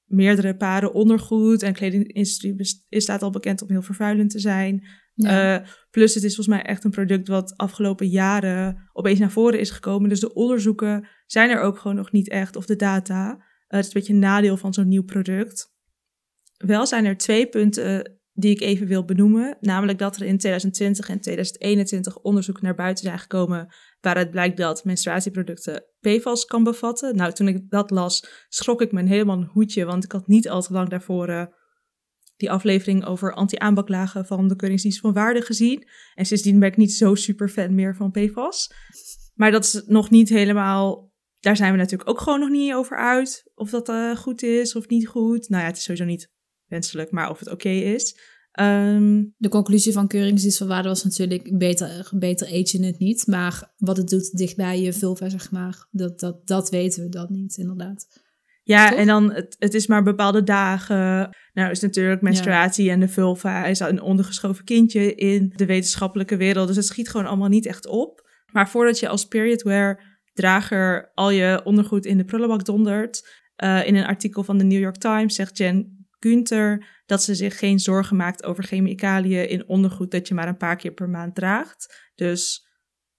meerdere paren ondergoed. En kledingindustrie is staat al bekend om heel vervuilend te zijn. Ja. Eh, plus het is volgens mij echt een product wat afgelopen jaren opeens naar voren is gekomen. Dus de onderzoeken zijn er ook gewoon nog niet echt, of de data. Eh, het is een beetje een nadeel van zo'n nieuw product. Wel zijn er twee punten die ik even wil benoemen. Namelijk dat er in 2020 en 2021 onderzoeken naar buiten zijn gekomen waaruit blijkt dat menstruatieproducten PFAS kan bevatten. Nou, toen ik dat las, schrok ik me helemaal een hoedje, want ik had niet al te lang daarvoor eh, die aflevering over anti-aanbaklagen van de Keuringsdienst van Waarde gezien. En sindsdien ben ik niet zo super fan meer van PFAS. Maar dat is nog niet helemaal, daar zijn we natuurlijk ook gewoon nog niet over uit. Of dat eh, goed is of niet goed. Nou ja, het is sowieso niet wenselijk, maar of het oké is. Ehm, De conclusie van Keuringsdienst van Waarde was natuurlijk beter, beter eet je het niet. Maar wat het doet dichtbij je vulva, zeg maar, dat, dat, dat weten we dan niet, inderdaad. Ja, Toch? en dan, het, het is maar bepaalde dagen. Nou is natuurlijk menstruatie en de vulva is een ondergeschoven kindje in de wetenschappelijke wereld. Dus het schiet gewoon allemaal niet echt op. Maar voordat je als periodwear drager al je ondergoed in de prullenbak dondert, eh, in een artikel van de New York Times zegt Jen Gunther dat ze zich geen zorgen maakt over chemicaliën in ondergoed dat je maar een paar keer per maand draagt. Dus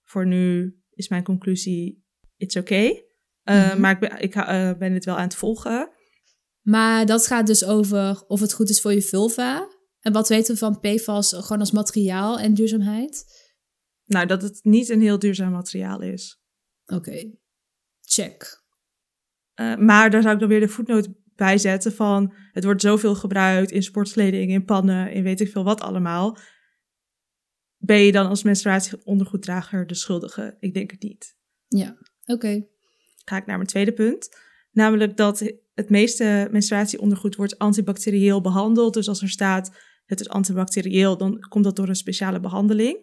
voor nu is mijn conclusie, it's okay. Uh, Mhm. Maar ik, ben, ik uh, ben het wel aan het volgen. Maar dat gaat dus over of het goed is voor je vulva. En wat weten we van PFAS gewoon als materiaal en duurzaamheid? Nou, dat het niet een heel duurzaam materiaal is. Oké, check. Uh, maar daar zou ik dan weer de voetnoot bij zetten van... het wordt zoveel gebruikt in sportkleding, in pannen, in weet ik veel wat allemaal. Ben je dan als menstruatieondergoeddrager de schuldige? Ik denk het niet. Ja, oké. Okay. Ga ik naar mijn tweede punt. Namelijk dat het meeste menstruatieondergoed wordt antibacterieel behandeld. Dus als er staat het is antibacterieel, dan komt dat door een speciale behandeling.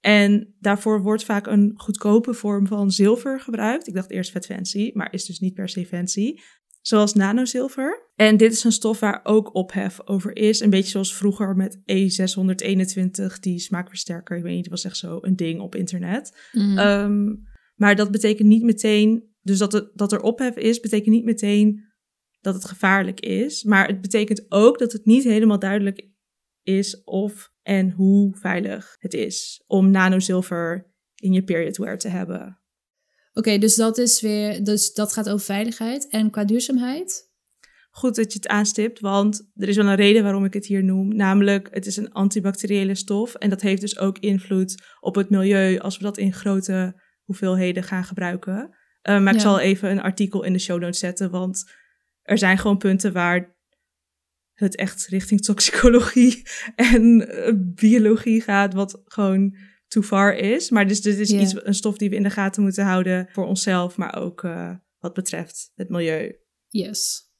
En daarvoor wordt vaak een goedkope vorm van zilver gebruikt. Ik dacht eerst vet fancy, maar is dus niet per se fancy. Zoals nanozilver. En dit is een stof waar ook ophef over is. Een beetje zoals vroeger met E621, die smaakversterker. Ik weet niet, dat was echt zo een ding op internet. Mm. Um, maar dat betekent niet meteen, dus dat, het, dat er ophef is, betekent niet meteen dat het gevaarlijk is. Maar het betekent ook dat het niet helemaal duidelijk is of en hoe veilig het is om nanozilver in je period wear te hebben. Oké, dus dat is weer, dus dat gaat over veiligheid. En qua duurzaamheid? Goed dat je het aanstipt, want er is wel een reden waarom ik het hier noem. Namelijk, het is een antibacteriële stof en dat heeft dus ook invloed op het milieu als we dat in grote hoeveelheden gaan gebruiken. Uh, maar ik zal even een artikel in de show notes zetten, want er zijn gewoon punten waar het echt richting toxicologie en uh, biologie gaat, wat gewoon too far is. Maar dus dit is iets, een stof die we in de gaten moeten houden voor onszelf, maar ook uh, wat betreft het milieu. Yes.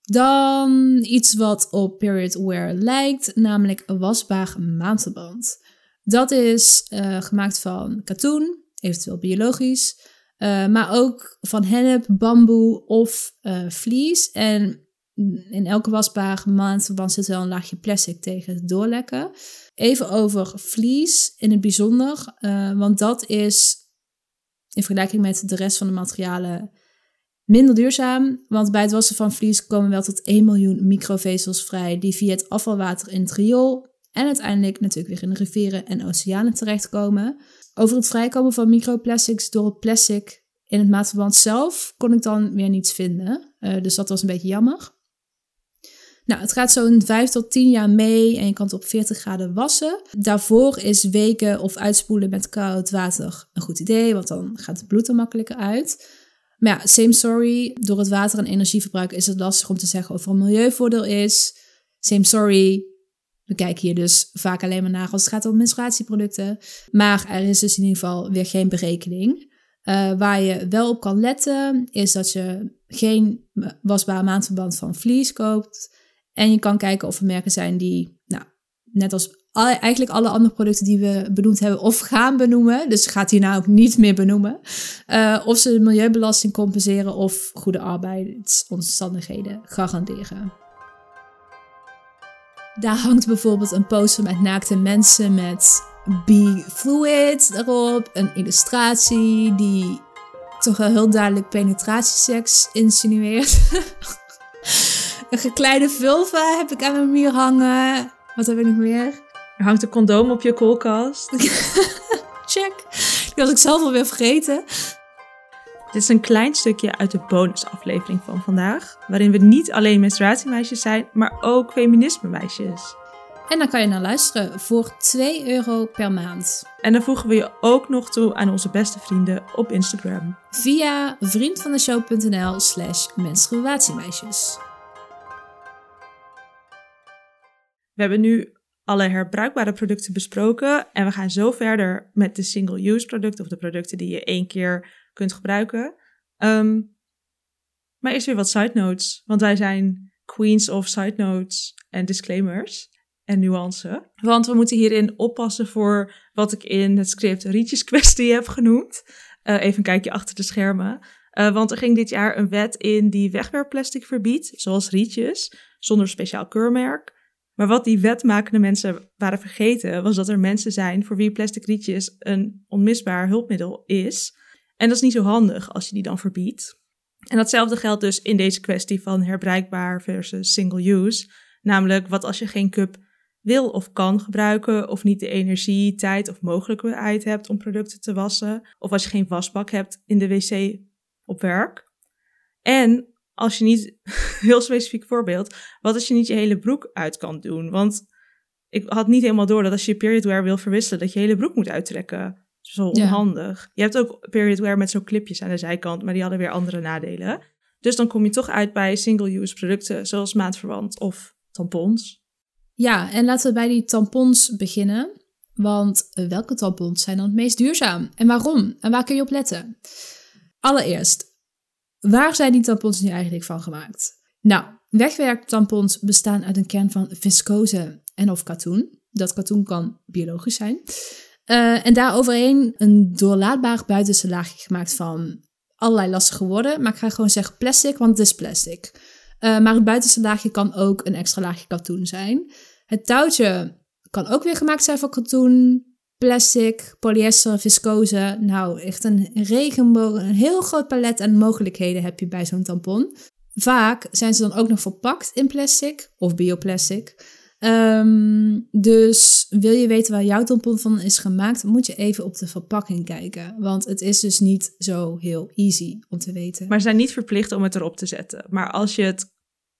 Dan iets wat op period wear lijkt, namelijk een wasbaar maandverband. Dat is uh, gemaakt van katoen, eventueel biologisch, uh, maar ook van hennep, bamboe of vlies. En in elke wasbaar maandverband zit wel een laagje plastic tegen het doorlekken. Even over vlies in het bijzonder, uh, want dat is in vergelijking met de rest van de materialen minder duurzaam. Want bij het wassen van vlies komen wel tot 1 miljoen microvezels vrij die via het afvalwater in het riool en uiteindelijk natuurlijk weer in de rivieren en oceanen terechtkomen. Over het vrijkomen van microplastics door het plastic in het maatverband zelf kon ik dan weer niets vinden. Uh, dus dat was een beetje jammer. Nou, het gaat zo'n 5 tot 10 jaar mee en je kan het op 40 graden wassen. Daarvoor is weken of uitspoelen met koud water een goed idee, want dan gaat het bloed er makkelijker uit. Maar ja, same story. Door het water- en energieverbruik is het lastig om te zeggen of er een milieuvoordeel is. Same story. We kijken hier dus vaak alleen maar naar als het gaat om menstruatieproducten. Maar er is dus in ieder geval weer geen berekening. Uh, waar je wel op kan letten, is dat je geen wasbaar maandverband van vlies koopt. En je kan kijken of er merken zijn die, nou, net als eigenlijk alle andere producten die we benoemd hebben of gaan benoemen, dus gaat hier nou ook niet meer benoemen, uh, of ze de milieubelasting compenseren of goede arbeidsomstandigheden garanderen. Daar hangt bijvoorbeeld een poster met naakte mensen met Be Fluid erop, een illustratie die toch wel heel duidelijk penetratieseks insinueert. een gekleide vulva heb ik aan mijn muur hangen. Wat heb ik nog meer? Er hangt een condoom op je koelkast. Check. Die was ik zelf alweer vergeten. Dit is een klein stukje uit de bonusaflevering van vandaag, waarin we niet alleen menstruatiemeisjes zijn, maar ook feminisme-meisjes. En dan kan je naar luisteren voor 2 euro per maand. En dan voegen we je ook nog toe aan onze beste vrienden op Instagram. Via vriendvandeshow.nl slash menstruatiemeisjes. We hebben nu alle herbruikbare producten besproken. En we gaan zo verder met de single-use producten of de producten die je één keer kunt gebruiken. Um, maar eerst weer wat side notes, want wij zijn queens of side notes en disclaimers en nuance. Want we moeten hierin oppassen voor wat ik in het script rietjes kwestie heb genoemd. Uh, even een kijkje achter de schermen. Uh, want er ging dit jaar een wet in die wegwerpplastic verbiedt, zoals rietjes, zonder speciaal keurmerk. Maar wat die wetmakende mensen waren vergeten, was dat er mensen zijn voor wie plastic rietjes een onmisbaar hulpmiddel is. En dat is niet zo handig als je die dan verbiedt. En datzelfde geldt dus in deze kwestie van herbruikbaar versus single use. Namelijk, wat als je geen cup wil of kan gebruiken, of niet de energie, tijd of mogelijkheid hebt om producten te wassen, of als je geen wasbak hebt in de wc op werk. En als je niet, heel specifiek voorbeeld, wat als je niet je hele broek uit kan doen? Want ik had niet helemaal door dat als je period wear wil verwisselen, dat je hele broek moet uittrekken. Zo onhandig. Je hebt ook period wear met zo'n clipjes aan de zijkant, maar die hadden weer andere nadelen. Dus dan kom je toch uit bij single-use producten zoals maandverband of tampons. Ja, en laten we bij die tampons beginnen. Want welke tampons zijn dan het meest duurzaam? En waarom? En waar kun je op letten? Allereerst, Waar zijn die tampons nu eigenlijk van gemaakt? Nou, wegwerktampons bestaan uit een kern van viscose en of katoen. Dat katoen kan biologisch zijn. Uh, en daaroverheen een doorlaatbaar buitenste laagje gemaakt van allerlei lastige woorden. Maar ik ga gewoon zeggen plastic, want het is plastic. Uh, maar het buitenste laagje kan ook een extra laagje katoen zijn. Het touwtje kan ook weer gemaakt zijn van katoen, plastic, polyester, viscose. Nou, echt een regenboog, een heel groot palet aan mogelijkheden heb je bij zo'n tampon. Vaak zijn ze dan ook nog verpakt in plastic of bioplastic. Ehm, dus wil je weten waar jouw tampon van is gemaakt, moet je even op de verpakking kijken. Want het is dus niet zo heel easy om te weten. Maar ze zijn niet verplicht om het erop te zetten. Maar als je het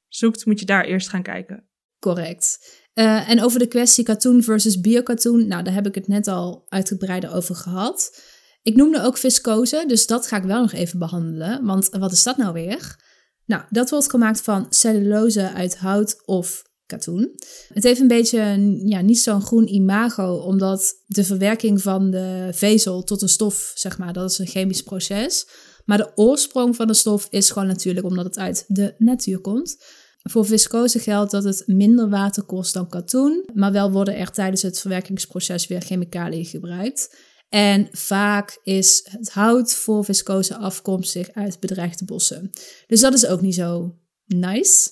zoekt, moet je daar eerst gaan kijken. Correct. Uh, en over de kwestie katoen versus biokatoen, nou, daar heb ik het net al uitgebreider over gehad. Ik noemde ook viscose, dus dat ga ik wel nog even behandelen. Want wat is dat nou weer? Nou, dat wordt gemaakt van cellulose uit hout of katoen. Het heeft een beetje ja, niet zo'n groen imago, omdat de verwerking van de vezel tot een stof, zeg maar, dat is een chemisch proces. Maar de oorsprong van de stof is gewoon natuurlijk omdat het uit de natuur komt. Voor viscose geldt dat het minder water kost dan katoen, maar wel worden er tijdens het verwerkingsproces weer chemicaliën gebruikt. En vaak is het hout voor viscose afkomstig uit bedreigde bossen. Dus dat is ook niet zo nice.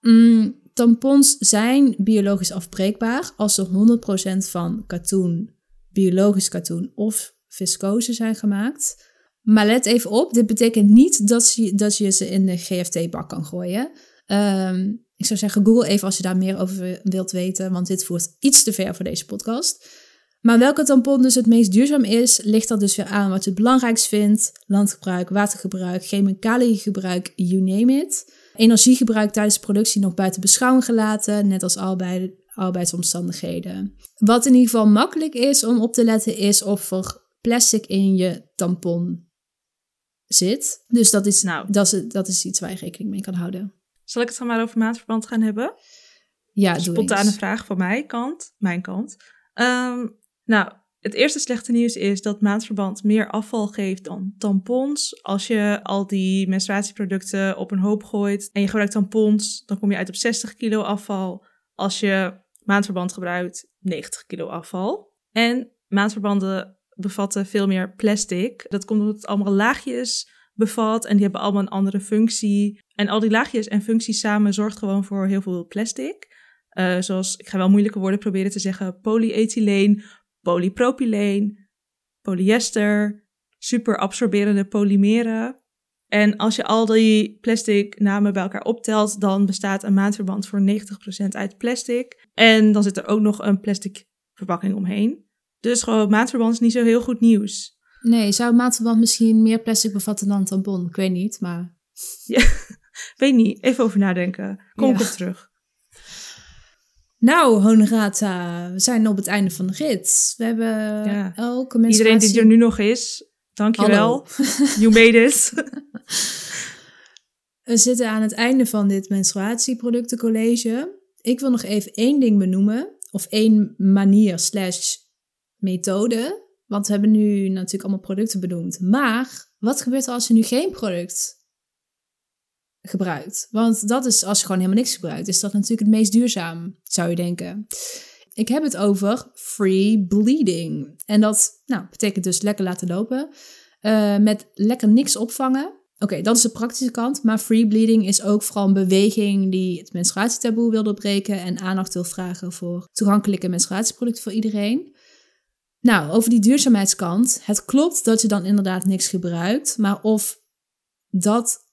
Mm, tampons zijn biologisch afbreekbaar als ze 100% van katoen, biologisch katoen of viscose zijn gemaakt. Maar let even op, dit betekent niet dat je, dat je ze in de GFT-bak kan gooien. Ehm, ik zou zeggen, google even als je daar meer over wilt weten, want dit voert iets te ver voor deze podcast. Maar welke tampon dus het meest duurzaam is, ligt er dus weer aan wat je het belangrijkst vindt. Landgebruik, watergebruik, chemicaliëngebruik, you name it. Energiegebruik tijdens productie nog buiten beschouwing gelaten, net als arbeid, arbeidsomstandigheden. Wat in ieder geval makkelijk is om op te letten, is of er plastic in je tampon zit. Dus dat is, nou, dat is, dat is iets waar je rekening mee kan houden. Zal ik het dan maar over maatverband gaan hebben? Ja, Spontane vraag van mijn kant. Mijn kant. Ehm, nou, het eerste slechte nieuws is dat maandverband meer afval geeft dan tampons. Als je al die menstruatieproducten op een hoop gooit en je gebruikt tampons, dan kom je uit op 60 kilo afval. Als je maandverband gebruikt, 90 kilo afval. En maandverbanden bevatten veel meer plastic. Dat komt omdat het allemaal laagjes bevat en die hebben allemaal een andere functie. En al die laagjes en functies samen zorgt gewoon voor heel veel plastic. Uh, zoals, ik ga wel moeilijke woorden proberen te zeggen, polyethyleen, polypropyleen, polyester, superabsorberende polymeren. En als je al die plastic namen bij elkaar optelt, dan bestaat een maandverband voor 90% uit plastic. En dan zit er ook nog een plastic verpakking omheen. Dus gewoon maandverband is niet zo heel goed nieuws. Nee, zou maandverband misschien meer plastic bevatten dan tampon? Ik weet niet, maar... Ja, weet niet. Even over nadenken. Kom ja. op terug. Nou, Honorata, we zijn op het einde van de rit. We hebben ja. elke menstruatie... Iedereen die er nu nog is, dankjewel. you made it. we zitten aan het einde van dit menstruatieproductencollege. Ik wil nog even één ding benoemen. Of één manier slash methode. Want we hebben nu natuurlijk allemaal producten benoemd. Maar wat gebeurt er als je nu geen product gebruikt. Want dat is, als je gewoon helemaal niks gebruikt, is dat natuurlijk het meest duurzaam, zou je denken. Ik heb het over free bleeding. En dat nou, betekent dus lekker laten lopen. Uh, met lekker niks opvangen. Oké, dat is de praktische kant. Maar free bleeding is ook vooral een beweging die het menstruatietaboe wil doorbreken. En aandacht wil vragen voor toegankelijke menstruatieproducten voor iedereen. Nou, over die duurzaamheidskant. Het klopt dat je dan inderdaad niks gebruikt. Maar of dat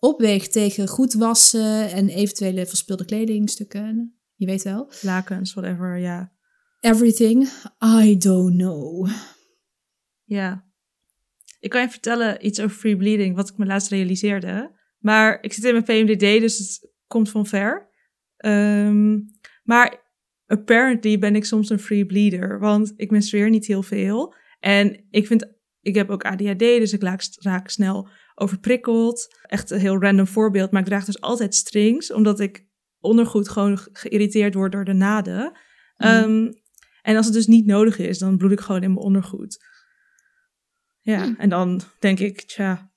opweegt tegen goed wassen en eventuele verspilde kledingstukken. Je weet wel. Lakens, whatever, ja. Everything. I don't know. Ja. Ik kan je vertellen iets over free bleeding, wat ik me laatst realiseerde. Maar ik zit in mijn PMDD, dus het komt van ver. Um, maar apparently ben ik soms een free bleeder, want ik menstrueer niet heel veel. En ik vind, ik heb ook ADHD, dus ik raak snel overprikkeld. Echt een heel random voorbeeld, maar ik draag dus altijd strings, omdat ik ondergoed gewoon geïrriteerd word door de naden. Mm. Um, en als het dus niet nodig is, dan bloed ik gewoon in mijn ondergoed. Ja, mm. en dan denk ik, tja,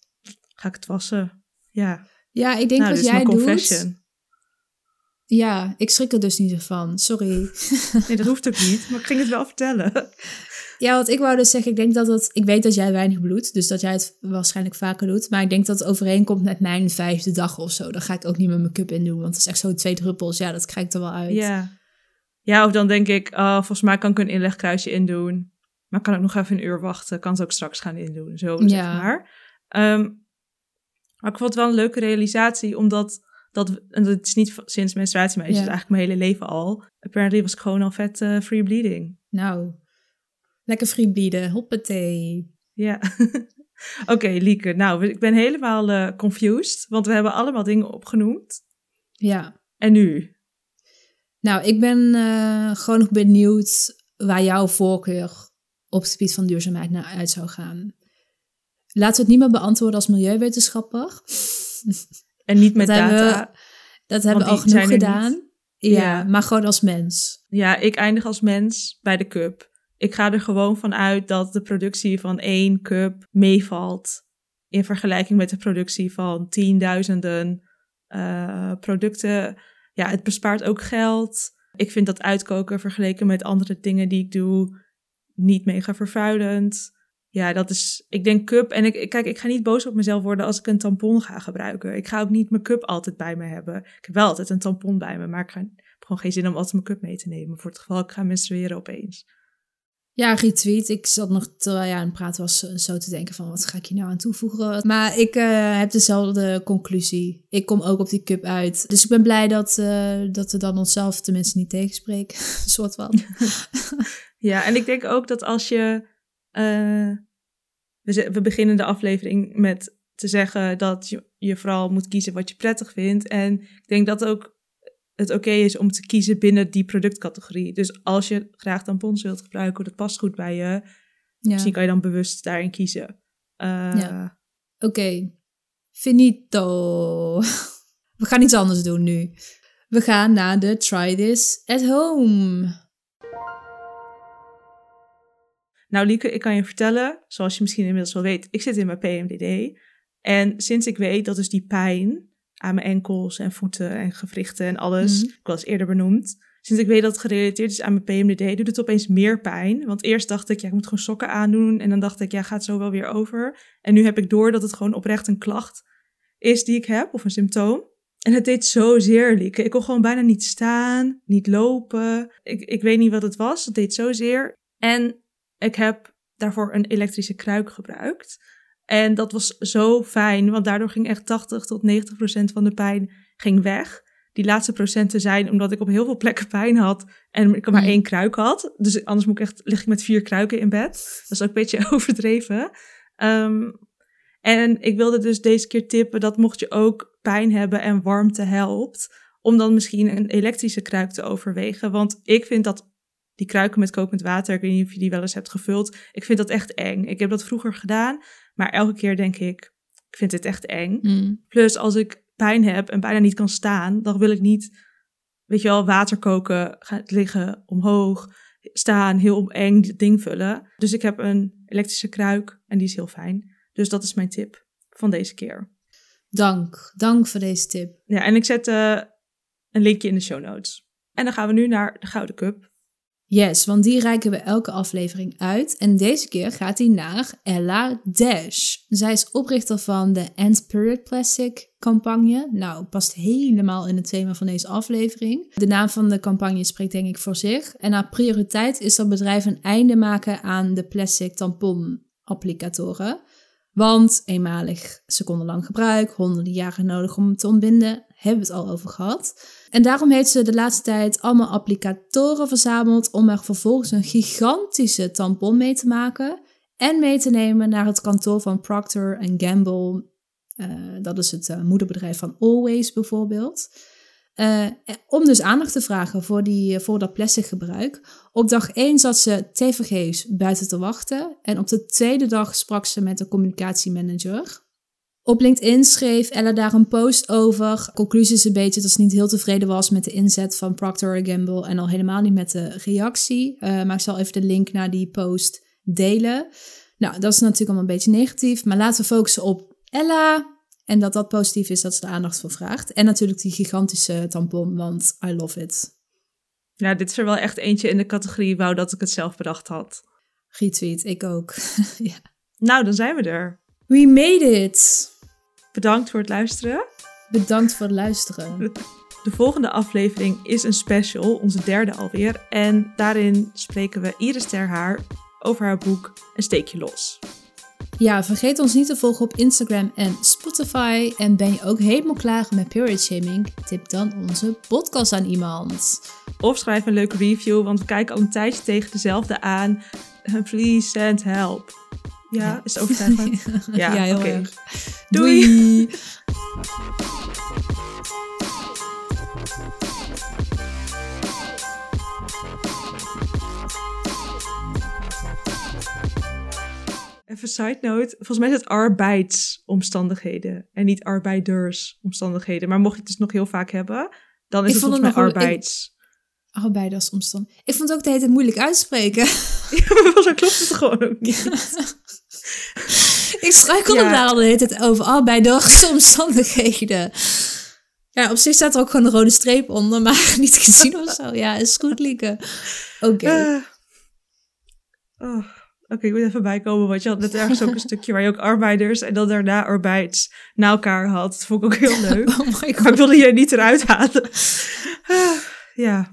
ga ik het wassen? Ja. Ja, ik denk nou, wat jij doet. Ja, ik schrik er dus niet van. Sorry. Nee, dat hoeft ook niet, maar ik ging het wel vertellen. Ja, wat ik wou dus zeggen, ik denk dat het... Ik weet dat jij weinig bloedt, dus dat jij het waarschijnlijk vaker doet. Maar ik denk dat het overeenkomt met mijn vijfde dag of zo. Dan ga ik ook niet met mijn cup in doen, want het is echt zo twee druppels. Ja, dat krijg ik er wel uit. Ja. Ja, of dan denk ik, oh, volgens mij kan ik een inlegkruisje indoen. Maar kan ik nog even een uur wachten. Kan het ook straks gaan indoen, zo ja. zeg maar. Um, maar ik vond het wel een leuke realisatie, omdat Dat, en dat is niet sinds menstruatie, maar is Ja. het eigenlijk mijn hele leven al. Apparently was ik gewoon al vet eh, free bleeding. Nou, lekker free bleeden. Hoppatee. Ja. Oké, Lieke. Nou, ik ben helemaal eh, confused, want we hebben allemaal dingen opgenoemd. Ja. En nu? Nou, ik ben eh, gewoon nog benieuwd waar jouw voorkeur op het gebied van duurzaamheid naar uit zou gaan. Laten we het niet meer beantwoorden als milieuwetenschapper. En niet met dat data. dat hebben we al genoeg gedaan. Ja, Ja. maar gewoon als mens. Ja, ik eindig als mens bij de cup. Ik ga er gewoon van uit dat de productie van één cup meevalt in vergelijking met de productie van tienduizenden eh, producten. Ja, het bespaart ook geld. Ik vind dat uitkoken vergeleken met andere dingen die ik doe niet mega vervuilend. Ja, dat is. Ik denk cup. En ik, kijk, ik ga niet boos op mezelf worden als ik een tampon ga gebruiken. Ik ga ook niet mijn cup altijd bij me hebben. Ik heb wel altijd een tampon bij me, maar ik ga, heb gewoon geen zin om altijd mijn cup mee te nemen. Voor het geval ik ga menstrueren opeens. Ja, retweet. Ik zat nog terwijl jij aan het praten was eh, zo te denken van wat ga ik hier nou aan toevoegen. Maar ik eh, heb dezelfde conclusie. Ik kom ook op die cup uit. Dus ik ben blij dat, eh, dat we dan onszelf tenminste niet tegenspreken. Soort van. Ja, en ik denk ook dat als je. we, we beginnen de aflevering met te zeggen dat je, je vooral moet kiezen wat je prettig vindt. En ik denk dat ook het oké is om te kiezen binnen die productcategorie. Dus als je graag tampons wilt gebruiken, dat past goed bij je. Ja. Misschien kan je dan bewust daarin kiezen. Eh, Ja. Oké. Finito. We gaan iets anders doen nu. We gaan naar de Try This at Home. Nou, Lieke, ik kan je vertellen, zoals je misschien inmiddels wel weet, ik zit in mijn PMDD. En sinds ik weet dat dus die pijn aan mijn enkels en voeten en gewrichten en alles, Mhm. ik was eerder benoemd, sinds ik weet dat het gerelateerd is aan mijn PMDD, doet het opeens meer pijn. Want eerst dacht ik, ja, ik moet gewoon sokken aandoen. En dan dacht ik, ja, gaat zo wel weer over. En nu heb ik door dat het gewoon oprecht een klacht is die ik heb, of een symptoom. En het deed zo zeer, Lieke. Ik kon gewoon bijna niet staan, niet lopen. Ik, ik weet niet wat het was, het deed zo zeer. En ik heb daarvoor een elektrische kruik gebruikt. En dat was zo fijn, want daardoor ging echt 80 tot 90 procent van de pijn ging weg. Die laatste procenten zijn omdat ik op heel veel plekken pijn had en ik maar Mm. één kruik had. Dus anders moet ik echt, lig ik met vier kruiken in bed. Dat is ook een beetje overdreven. Ehm, en ik wilde dus deze keer tippen dat mocht je ook pijn hebben en warmte helpt, om dan misschien een elektrische kruik te overwegen. Want ik vind dat die kruiken met kokend water, ik weet niet of je die wel eens hebt gevuld, ik vind dat echt eng. Ik heb dat vroeger gedaan, maar elke keer denk ik, ik vind dit echt eng. Mm. Plus als ik pijn heb en bijna niet kan staan, dan wil ik niet, weet je wel, water koken, gaan liggen, omhoog, staan, heel eng dit ding vullen. Dus ik heb een elektrische kruik en die is heel fijn. Dus dat is mijn tip van deze keer. Dank. Dank voor deze tip. Ja, en ik zet eh, een linkje in de show notes. En dan gaan we nu naar de Gouden Cup. Yes, want die reiken we elke aflevering uit. En deze keer gaat die naar Ella Dash. Zij is oprichter van de End Period Plastic campagne. Nou, past helemaal in het thema van deze aflevering. De naam van de campagne spreekt denk ik voor zich. En haar prioriteit is dat bedrijven een einde maken aan de plastic tampon applicatoren. Want eenmalig secondenlang gebruik, honderden jaren nodig om te ontbinden, hebben we het al over gehad. En daarom heeft ze de laatste tijd allemaal applicatoren verzameld om er vervolgens een gigantische tampon mee te maken en mee te nemen naar het kantoor van Procter Gamble. Eh, dat is het eh, moederbedrijf van Always bijvoorbeeld. Eh, om dus aandacht te vragen voor, die, voor dat plastic gebruik. Op dag 1 zat ze tevergeefs buiten te wachten. En op de tweede dag sprak ze met de communicatiemanager. Op LinkedIn schreef Ella daar een post over. Conclusie is een beetje dat ze niet heel tevreden was met de inzet van Procter Gamble. En al helemaal niet met de reactie. Eh, maar ik zal even de link naar die post delen. Nou, dat is natuurlijk allemaal een beetje negatief. Maar laten we focussen op Ella. En dat dat positief is dat ze er aandacht voor vraagt. En natuurlijk die gigantische tampon, want I love it. Ja, dit is er wel echt eentje in de categorie wou dat ik het zelf bedacht had. Retweet, ik ook. ja. Nou, dan zijn we er. We made it! Bedankt voor het luisteren. Bedankt voor het luisteren. De volgende aflevering is een special, onze derde alweer. En daarin spreken we Iris Terhaar over haar boek Een steekje los. Ja, vergeet ons niet te volgen op Instagram en Spotify. En ben je ook helemaal klaar met period shaming? Tip dan onze podcast aan iemand. Of schrijf een leuke review, want we kijken al een tijdje tegen dezelfde aan. Please send help. Ja, Ja. is het overtuigend? Ja, heel oké. erg. Doei. Doei. Even side note. Volgens mij is het arbeidsomstandigheden en niet arbeidersomstandigheden. Maar mocht je het dus nog heel vaak hebben, dan is Ik het volgens mij het ik- arbeids. Als omstand. Ik vond het ook de hele tijd moeilijk uitspreken. Ja, maar zo klopt het gewoon ook niet. Ik struikelde Ja. daar al de hele tijd over. Allebei de omstandigheden. Ja, op zich staat er ook gewoon een rode streep onder, maar niet gezien of zo. Ja, is goed, Lieke. Oké. Eh. Oh, Oké, ik moet even bijkomen, want je had net ergens ook een stukje waar je ook arbeiders en dan daarna arbeids na elkaar had. Dat vond ik ook heel leuk. Oh my Maar ik wilde je niet eruit halen. Ah, ja.